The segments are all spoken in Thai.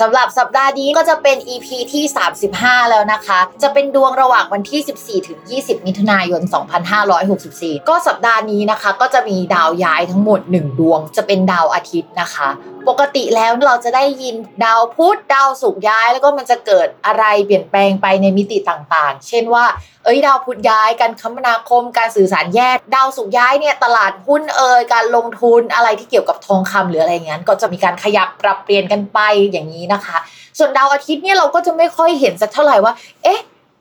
สำหรับสัปดาห์นี้ก็จะเป็น EP ที่ 35 แล้วนะคะ จะเป็นดวงระหว่างวันที่ 14 ถึง 20 มิถุนายน 2564 ก็สัปดาห์นี้นะคะ ก็จะมีดาวย้ายทั้งหมด 1 ดวง จะเป็นดาวอาทิตย์นะคะ ปกติแล้วเราจะได้ยินดาวพุธดาวศุกร์ย้าย แล้วก็มันจะเกิดอะไรเปลี่ยนแปลงไปในมิติต่างๆ เช่นว่า เอ้ยดาวพุธย้ายการคมนาคม การสื่อสารแยกดาวสุกย้ายเนี่ยตลาดหุ้นเอ่ยการลงทุนอะไรที่เกี่ยวกับทองคำหรืออะไรเงี้ยก็จะมีการขยับปรับเปลี่ยนกันไปอย่างนี้นะคะ ส่วนดาวอาทิตย์เนี่ยเราก็จะไม่ค่อยเห็นสักเท่าไหร่ว่า เอ๊ะ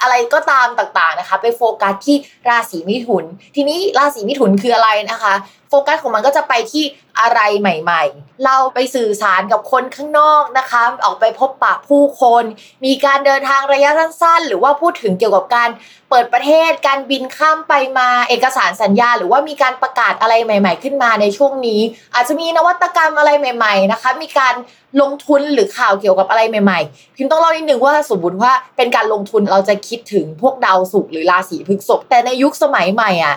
อะไรก็ตามต่างๆนะคะ ไปโฟกัสที่ราศีมิถุน ทีนี้ราศีมิถุนคืออะไรนะคะ โฟกัสของมันก็จะไปที่ อะไรใหม่ๆ เราไปสื่อสารกับคนข้างนอกนะคะ ออกไปพบปะผู้คน มีการเดินทางระยะสั้น ๆ หรือว่าพูดถึงเกี่ยวกับการเปิดประเทศ การบินข้ามไปมาเอกสารสัญญา หรือว่ามีการประกาศอะไรใหม่ ๆ ขึ้นมาในช่วงนี้ อาจจะมีนวัตกรรมอะไรใหม่ ๆ นะคะ มีการลงทุนหรือข่าวเกี่ยวกับอะไรใหม่ๆ พิมต้องเล่านิดนึงว่าสมมติว่าเป็นการลงทุนเราจะคิดถึงพวกดาวศุกร์หรือราศีพฤษภแต่ในยุคสมัยใหม่อะ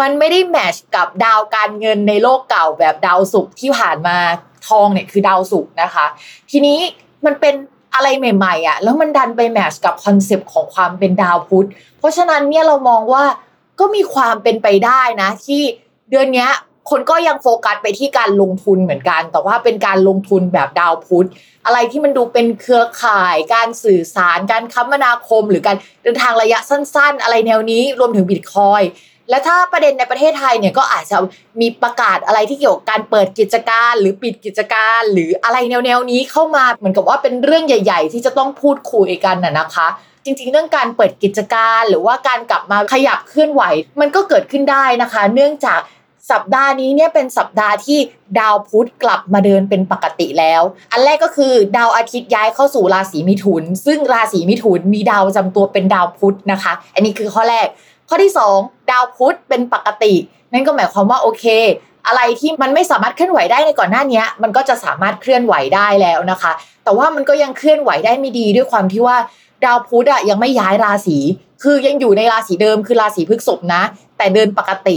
มันไม่ได้แมชกับดาวการเงินในโลกเก่าแบบดาวศุกร์ที่ผ่านมาทองเนี่ยคือดาวศุกร์นะคะ ทีนี้มันเป็นอะไรใหม่ๆอะแล้วมันดันไป match กับ concept ของความเป็นดาวพุธ เพราะฉะนั้นเนี่ยเรามองว่าก็มีความเป็นไปได้นะ ที่เดือนนี้คนก็ยังโฟกัสไปที่การลงทุนเหมือนกัน แต่ว่าเป็นการลงทุนแบบดาวพุธ อะไรที่มันดูเป็นเครือข่าย การสื่อสาร การคมนาคม หรือการเดินทางระยะสั้น ๆ อะไรแนวนี้รวมถึงบิตคอยน์ และถ้าประเด็นในประเทศไทยเนี่ยก็อาจจะมีประกาศอะไรที่เกี่ยวกับการเปิดกิจการหรือปิดกิจการ หรืออะไรแนวๆนี้เข้ามาเหมือนกับว่าเป็นเรื่องใหญ่ ๆ ที่จะต้องพูดคุยกันน่ะนะคะ จริงๆ เรื่องการเปิดกิจการหรือว่าการกลับมาขยับเคลื่อนไหว มันก็เกิดขึ้นได้นะคะ เนื่องจากสัปดาห์นี้เนี่ยเป็นสัปดาห์ที่ดาวพุธกลับมาเดินเป็นปกติแล้ว อันแรกก็คือดาวอาทิตย์ย้ายเข้าสู่ราศีมิถุน ซึ่งราศีมิถุนมีดาวจำตัวเป็นดาวพุธนะคะ อันนี้คือข้อแรก ข้อที่ 2 ดาวพุธเป็นปกติ นั่นก็หมายความว่าโอเค อะไรที่มันไม่สามารถเคลื่อนไหวได้ในก่อนหน้านี้มันก็จะสามารถเคลื่อนไหวได้แล้วนะคะ แต่ว่ามันก็ยังเคลื่อนไหวได้ไม่ดีด้วยความที่ว่าดาวพุธอะยังไม่ย้ายราศีคือยังอยู่ในราศีเดิมคือราศีพฤษภนะ แต่เดินปกติ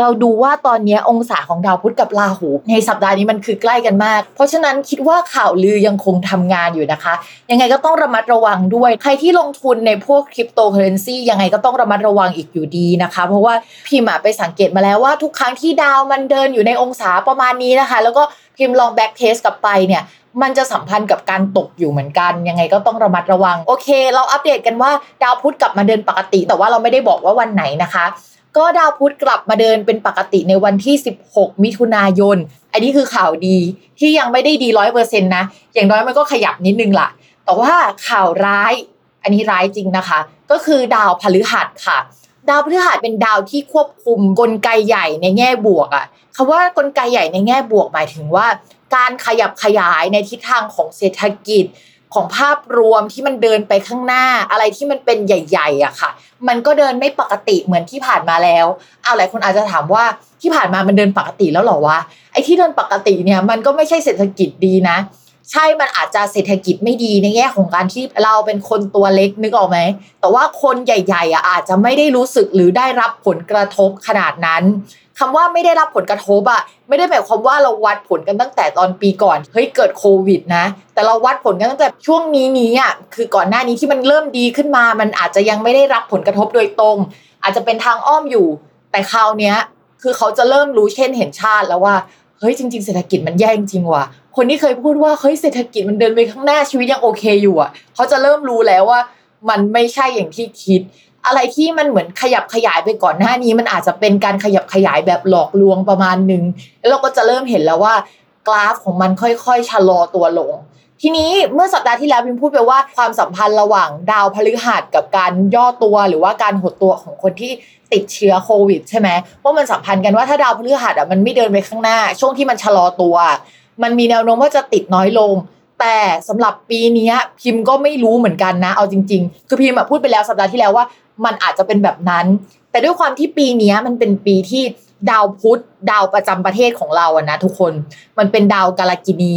เราดูว่าตอนนี้องศาของดาวพุธกับราหู ในสัปดาห์นี้มันคือใกล้กันมาก เพราะฉะนั้นคิดว่าข่าวลือยังคงทำงานอยู่นะคะ ยังไงก็ต้องระมัดระวังด้วย ใครที่ลงทุนในพวกคริปโตเคอเรนซียังไงก็ต้องระมัดระวังอีกอยู่ดีนะคะ เพราะว่าพิมพ์ไปสังเกตมาแล้วว่าทุกครั้งที่ดาวมันเดินอยู่ในองศาประมาณนี้นะคะ แล้วก็พิมพ์ลอง backtest กลับไปเนี่ยมันจะสัมพันธ์กับการตกอยู่เหมือนกัน ยังไงก็ต้องระมัดระวัง โอเค เราอัปเดตกันว่าดาวพุธกลับมาเดินปกติ แต่ว่าเราไม่ได้บอกว่าวันไหนนะคะ ก็ดาวพุธกลับมาเดินเป็นปกติในวันที่ 16 มิถุนายน อันนี้คือข่าวดีที่ยังไม่ได้ดีร้อยเปอร์เซ็นต์นะ อย่างน้อยมันก็ขยับนิดนึงล่ะ แต่ว่าข่าวร้าย อันนี้ร้ายจริงนะคะ ก็คือดาวพฤหัสค่ะ ดาวพฤหัสเป็นดาวที่ควบคุมกลไกใหญ่ในแง่บวกอะคำว่ากลไกใหญ่ในแง่บวกหมายถึงว่า การขยับขยายในทิศทางของเศรษฐกิจ ของภาพรวมที่มันเดินไปข้างหน้าอะไรที่มันเป็นใหญ่ๆอะค่ะ มันก็เดินไม่ปกติเหมือนที่ผ่านมาแล้วเอาหลายคนอาจจะถามว่าที่ผ่านมามันเดินปกติแล้วหรอวะไอ้ที่เดินปกติเนี่ยมันก็ไม่ใช่เศรษฐกิจดีนะ ใช่มันอาจจะเศรษฐกิจไม่ดีในแง่ของการที่เราเป็นคนตัวเล็กนึกออกไหมแต่ว่าคนใหญ่ๆอะอาจจะไม่ได้รู้สึกหรือได้รับผลกระทบขนาดนั้น คำว่าไม่ได้รับผลกระทบอะไม่ได้หมายความว่าเราวัดผลกันตั้งแต่ตอนปีก่อนเฮ้ยเกิดโควิดนะ แต่เราวัดผลกันตั้งแต่ช่วงนี้นี้อะคือก่อนหน้านี้ที่มันเริ่มดีขึ้นมา มันอาจจะยังไม่ได้รับผลกระทบโดยตรง อาจจะเป็นทางอ้อมอยู่ แต่คราวเนี้ยคือเขาจะเริ่มรู้เช่นเห็นชาติแล้วว่าเฮ้ยจริง ๆ เศรษฐกิจมันแย่จริงว่ะคนที่เคยพูดว่าเฮ้ยเศรษฐกิจมันเดินไปข้างหน้าชีวิตยังโอเคอยู่อะเขาจะเริ่มรู้แล้วว่า มันไม่ใช่อย่างที่คิด อะไรที่มันเหมือนขยับขยายไปก่อนหน้านี้มันอาจจะเป็นการขยับขยายแบบหลอกลวงประมาณหนึ่งแล้วเราก็จะเริ่มเห็นแล้วว่ากราฟของมันค่อยๆชะลอตัวลง ทีนี้เมื่อสัปดาห์ที่แล้วพิมพูดไปว่าความสัมพันธ์ระหว่างดาวพฤหัสกับการย่อตัวหรือว่าการหดตัวของคนที่ติดเชื้อโควิดใช่ไหมว่ามันสัมพันธ์กันว่าถ้าดาวพฤหัสอะมันไม่เดินไปข้างหน้า ช่วงที่มันชะลอตัว มันมีแนวโน้มว่าจะติดน้อยลง แต่สำหรับปีนี้พิมพ์ก็ไม่รู้เหมือนกันนะ เอาจริง ๆ คือพิมพ์พูดไปแล้วสัปดาห์ที่แล้วว่า มันอาจจะเป็นแบบนั้น แต่ด้วยความที่ปีนี้มันเป็นปีที่ดาวพุธดาวประจำประเทศของเราอะนะทุกคนมันเป็นดาวกาลกินี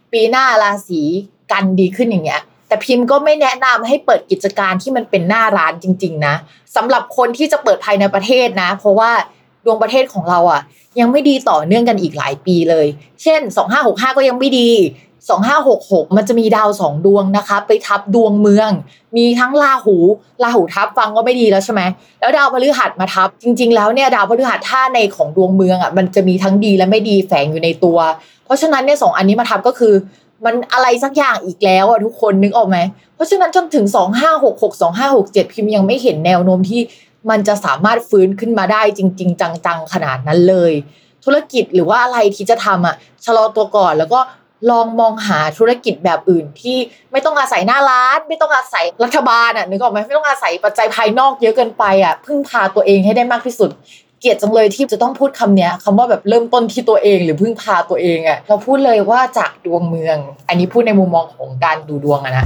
ปีหน้าราศีกันดีขึ้นอย่างเงี้ยแต่พิมพ์ก็ไม่แนะนำให้เปิดกิจการที่มันเป็นหน้าร้านจริง ๆ นะสำหรับคนที่จะเปิดภายในประเทศนะ เพราะว่าดวงประเทศของเราอะ ยังไม่ดีต่อเนื่องกันอีกหลายปีเลย เช่น 2565 ก็ยังไม่ดี 2566 มันจะมีดาวสองดวงนะคะ ไปทับดวงเมือง มีทั้งราหูราหูทับฟังก็ไม่ดีแล้วใช่ไหมแล้วดาวพฤหัสมาทับ จริง ๆ แล้วเนี่ยดาวพฤหัสท่าในของดวงเมืองอะมันจะมีทั้งดีและไม่ดีแฝงอยู่ในตัว เพราะฉะนั้นเนี่ยสองอันนี้มาทับก็คือ มันอะไรสักอย่างอีกแล้วอะทุกคนนึกออกไหมเพราะฉะนั้นจนถึง 2566 2567 พิมพ์ยังไม่เห็นแนวโน้มที่มันจะสามารถฟื้นขึ้นมาได้จริง ๆ จังๆขนาดนั้นเลย ธุรกิจหรือว่าอะไรที่จะทำอะชะลอตัวก่อนแล้วก็ ลองมองหาธุรกิจแบบอื่นที่ไม่ต้องอาศัยหน้าร้าน ไม่ต้องอาศัยรัฐบาลอะนึกออกไหมไม่ต้องอาศัยปัจจัยภายนอกเยอะเกินไปอะพึ่งพาตัวเองให้ได้มากที่สุด เกลียดจังเลยที่จะต้องพูดคำเนี้ยคำว่าแบบเริ่มต้นที่ตัวเองหรือพึ่งพาตัวเองอะเราพูดเลยว่าจากดวงเมือง อันนี้พูดในมุมมองของการดูดวงอะนะ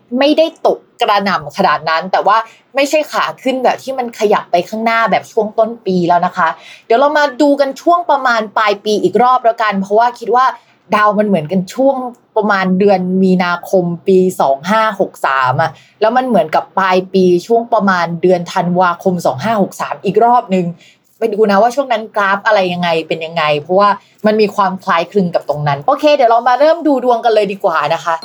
ไม่ได้ตกกระหน่ำขนาดนั้น แต่ว่าไม่ใช่ขาขึ้นแบบที่มันขยับไปข้างหน้าแบบช่วงต้นปีแล้วนะคะ เดี๋ยวเรามาดูกันช่วงประมาณปลายปีอีกรอบแล้วกัน เพราะว่าคิดว่าดาวมันเหมือนกันช่วงประมาณเดือนมีนาคมปี 2563อะแล้วมันเหมือนกับปลายปีช่วงประมาณเดือนธันวาคม 2563 อีกรอบหนึ่งไปดูนะว่าช่วงนั้นกราฟอะไรยังไงเป็นยังไง เพราะว่ามันมีความคล้ายคลึงกับตรงนั้น โอเค เดี๋ยวเรามาเริ่มดูดวงกันเลยดีกว่านะคะ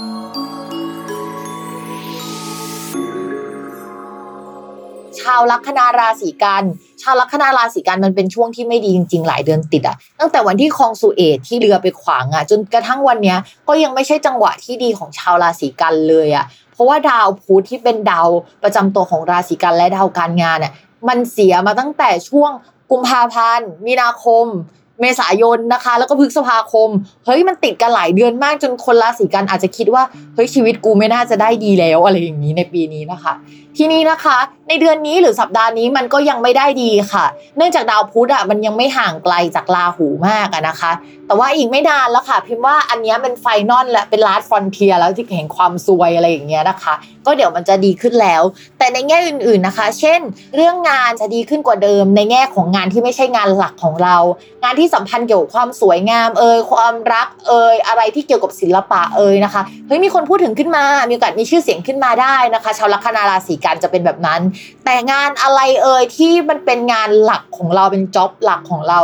าวลัคนาราศีกัน ชาวลัคนาราศีกันมันเป็นช่วงที่ไม่ดีจริง ๆ หลายเดือนติดอะตั้งแต่วันที่คลองสุเอตที่เรือไปขวางอะจนกระทั่งวันเนี้ยก็ยังไม่ใช่จังหวะที่ดีของชาวราศีกันเลยอะเพราะว่าดาวพุธที่เป็นดาวประจำตัวของราศีกันและดาวการงานเนี่ยมันเสียมาตั้งแต่ช่วงกุมภาพันธ์มีนาคม เมษายนนะคะ แล้วก็พฤษภาคม เฮ้ยมันติดกันหลายเดือนมากจนคนราศีกันอาจจะคิดว่าเฮ้ยชีวิตกูไม่น่าจะได้ดีแล้วอะไรอย่างนี้ในปีนี้นะคะ ทีนี้นะคะ ในเดือนนี้หรือสัปดาห์นี้มันก็ยังไม่ได้ดีค่ะ เนื่องจากดาวพุธอะมันยังไม่ห่างไกลจากราหูมากนะคะ แต่ว่าอีกไม่นานแล้วค่ะ พิมพ์ว่าอันนี้เป็นไฟนอลและเป็นลาสฟอนเทียแล้วที่เห็นความซวยอะไรอย่างเงี้ยนะคะ ก็เดี๋ยวมันจะดีขึ้นแล้ว แต่ในแง่อื่นๆนะคะ เช่น เรื่องงานจะดีขึ้นกว่าเดิม ในแง่ของงานที่ไม่ใช่งานหลักของเรา งานที่สัมพันธ์เกี่ยวกับความสวยงามเอ่ยความรักเอ่ยอะไรที่เกี่ยวกับศิลปะเอ่ยนะคะเฮ้ยมีคนพูดถึงขึ้นมา มีโอกาสมีชื่อเสียงขึ้นมาได้นะคะ ชาวลัคนาราศีกันจะเป็นแบบนั้น แต่งานอะไรเอ่ยที่มันเป็นงานหลักของเราเป็นจ็อบหลักของเรา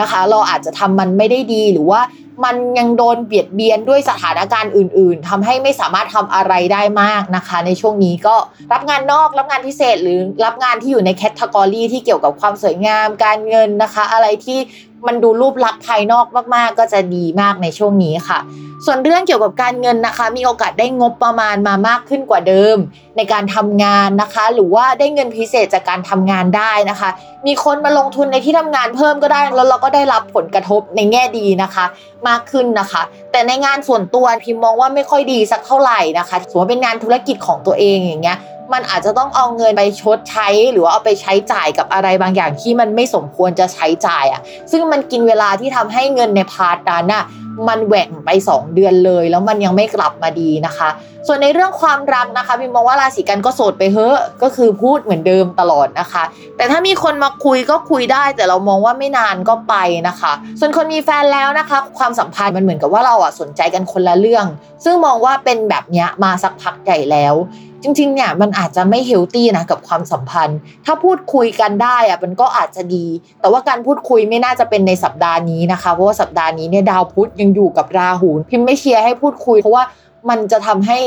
นะคะ เราอาจจะทำมันไม่ได้ดีหรือว่ามันยังโดนเบียดเบียนด้วยสถานการณ์อื่น ๆทำให้ไม่สามารถทำอะไรได้มากนะคะ ในช่วงนี้ก็รับงานนอกรับงานพิเศษหรือรับงานที่อยู่ในแคตตากรีที่เกี่ยวกับความสวยงามการเงินนะคะ อะไรที่ มันดูรูปลักษณ์ภายนอกมากๆ ก็จะดีมากในช่วงนี้ค่ะ ส่วนเรื่องเกี่ยวกับการเงินนะคะ มีโอกาสได้งบประมาณมามากขึ้นกว่าเดิม ในการทำงานนะคะ หรือว่าได้เงินพิเศษจากการทำงานได้นะคะ มีคนมาลงทุนในที่ทำงานเพิ่มก็ได้แล้วเราก็ได้รับผลกระทบในแง่ดีนะคะ มากขึ้นนะคะ แต่ในงานส่วนตัวพิมมองว่าไม่ค่อยดีสักเท่าไหร่นะคะสมมติว่าเป็นงานธุรกิจของตัวเองอย่างเงี้ย มันอาจจะต้องเอาเงินไปชดใช้ หรือว่าเอาไปใช้จ่ายกับอะไรบางอย่างที่มันไม่สมควรจะใช้จ่ายอะ่ะ ซึ่งมันกินเวลาที่ทำให้เงินในพาร์ทนั้นน่ะมันแหว่งไป 2 เดือนเลย แล้วมันยังไม่กลับมาดีนะคะส่วนในเรื่องความรักนะคะพิมมองว่าราศีกันก็โสดไปเฮ้อะก็คือพูดเหมือนเดิมตลอดนะคะ แต่ถ้ามีคนมาคุยก็คุยได้ แต่เรามองว่าไม่นานก็ไปนะคะ ส่วนคนมีแฟนแล้วนะคะ ความสัมพันธ์มันเหมือนกับว่าเราอะสนใจกันคนละเรื่อง ซึ่งมองว่าเป็นแบบเนี้ยมาสักพักใหญ่แล้วจริงๆ เนี่ยมันอาจจะไม่เฮลตี้นะกับความสัมพันธ์ ถ้าพูดคุยกันได้อะมันก็อาจจะดี แต่ว่าการพูดคุยไม่น่าจะเป็นในสัปดาห์นี้นะคะ เพราะว่าสัปดาห์นี้เนี่ยดาวพุธยังอยู่กับราหู พิมพ์ไม่เชียร์ให้พูดคุยเพราะว่า มันจะทำให้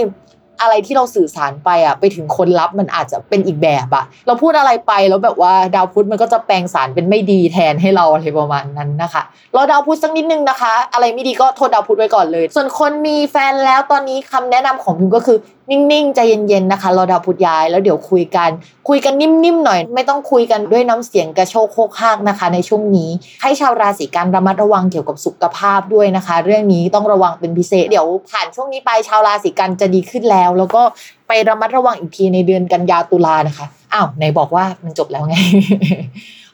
อะไรที่เราสื่อสารไปอะไปถึงคนรับมันอาจจะเป็นอีกแบบอะเราพูดอะไรไปแล้วแบบว่าดาวพุธมันก็จะแปลงสารเป็นไม่ดีแทนให้เราอะไรประมาณนั้นนะคะรอดาวพุธสักนิดนึงนะคะ อะไรไม่ดีก็โทษดาวพุธไว้ก่อนเลย ส่วนคนมีแฟนแล้วตอนนี้คำแนะนำของพิมก็คือนิ่งๆ ใจเย็นๆ นะคะ รอดาวพุธย้ายแล้วเดี๋ยวคุยกัน คุยกันนิ่มๆ หน่อย ไม่ต้องคุยกันด้วยน้ำเสียงกระโชกโคกฮากนะคะ ในช่วงนี้ ให้ชาวราศีกันระมัดระวังเกี่ยวกับสุขภาพด้วยนะคะ เรื่องนี้ต้องระวังเป็นพิเศษ เดี๋ยวผ่านช่วงนี้ไปชาวราศีกันจะดีขึ้นแล้ว แล้วก็ไประมัดระวังอีกทีในเดือนกันยาตุลานะคะ อ้าวไหนบอกว่ามันจบแล้วไง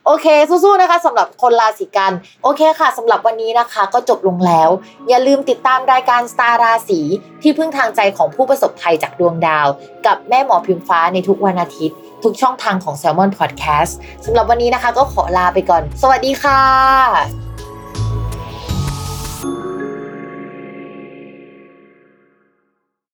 โอเคสู้ๆนะคะสำหรับคนราศีกัน โอเคค่ะสำหรับวันนี้นะคะ ก็จบลงแล้ว อย่าลืมติดตามรายการสตาร์ราศีที่พึ่งทางใจของผู้ประสบภัยจากดวงดาว กับแม่หมอพิมฟ้าในทุกวันอาทิตย์ ทุกช่องทางของ s ซ l m o n Podcast สำหรับวันนี้นะคะ ก็ขอลาไปก่อน สวัสดีค่ะ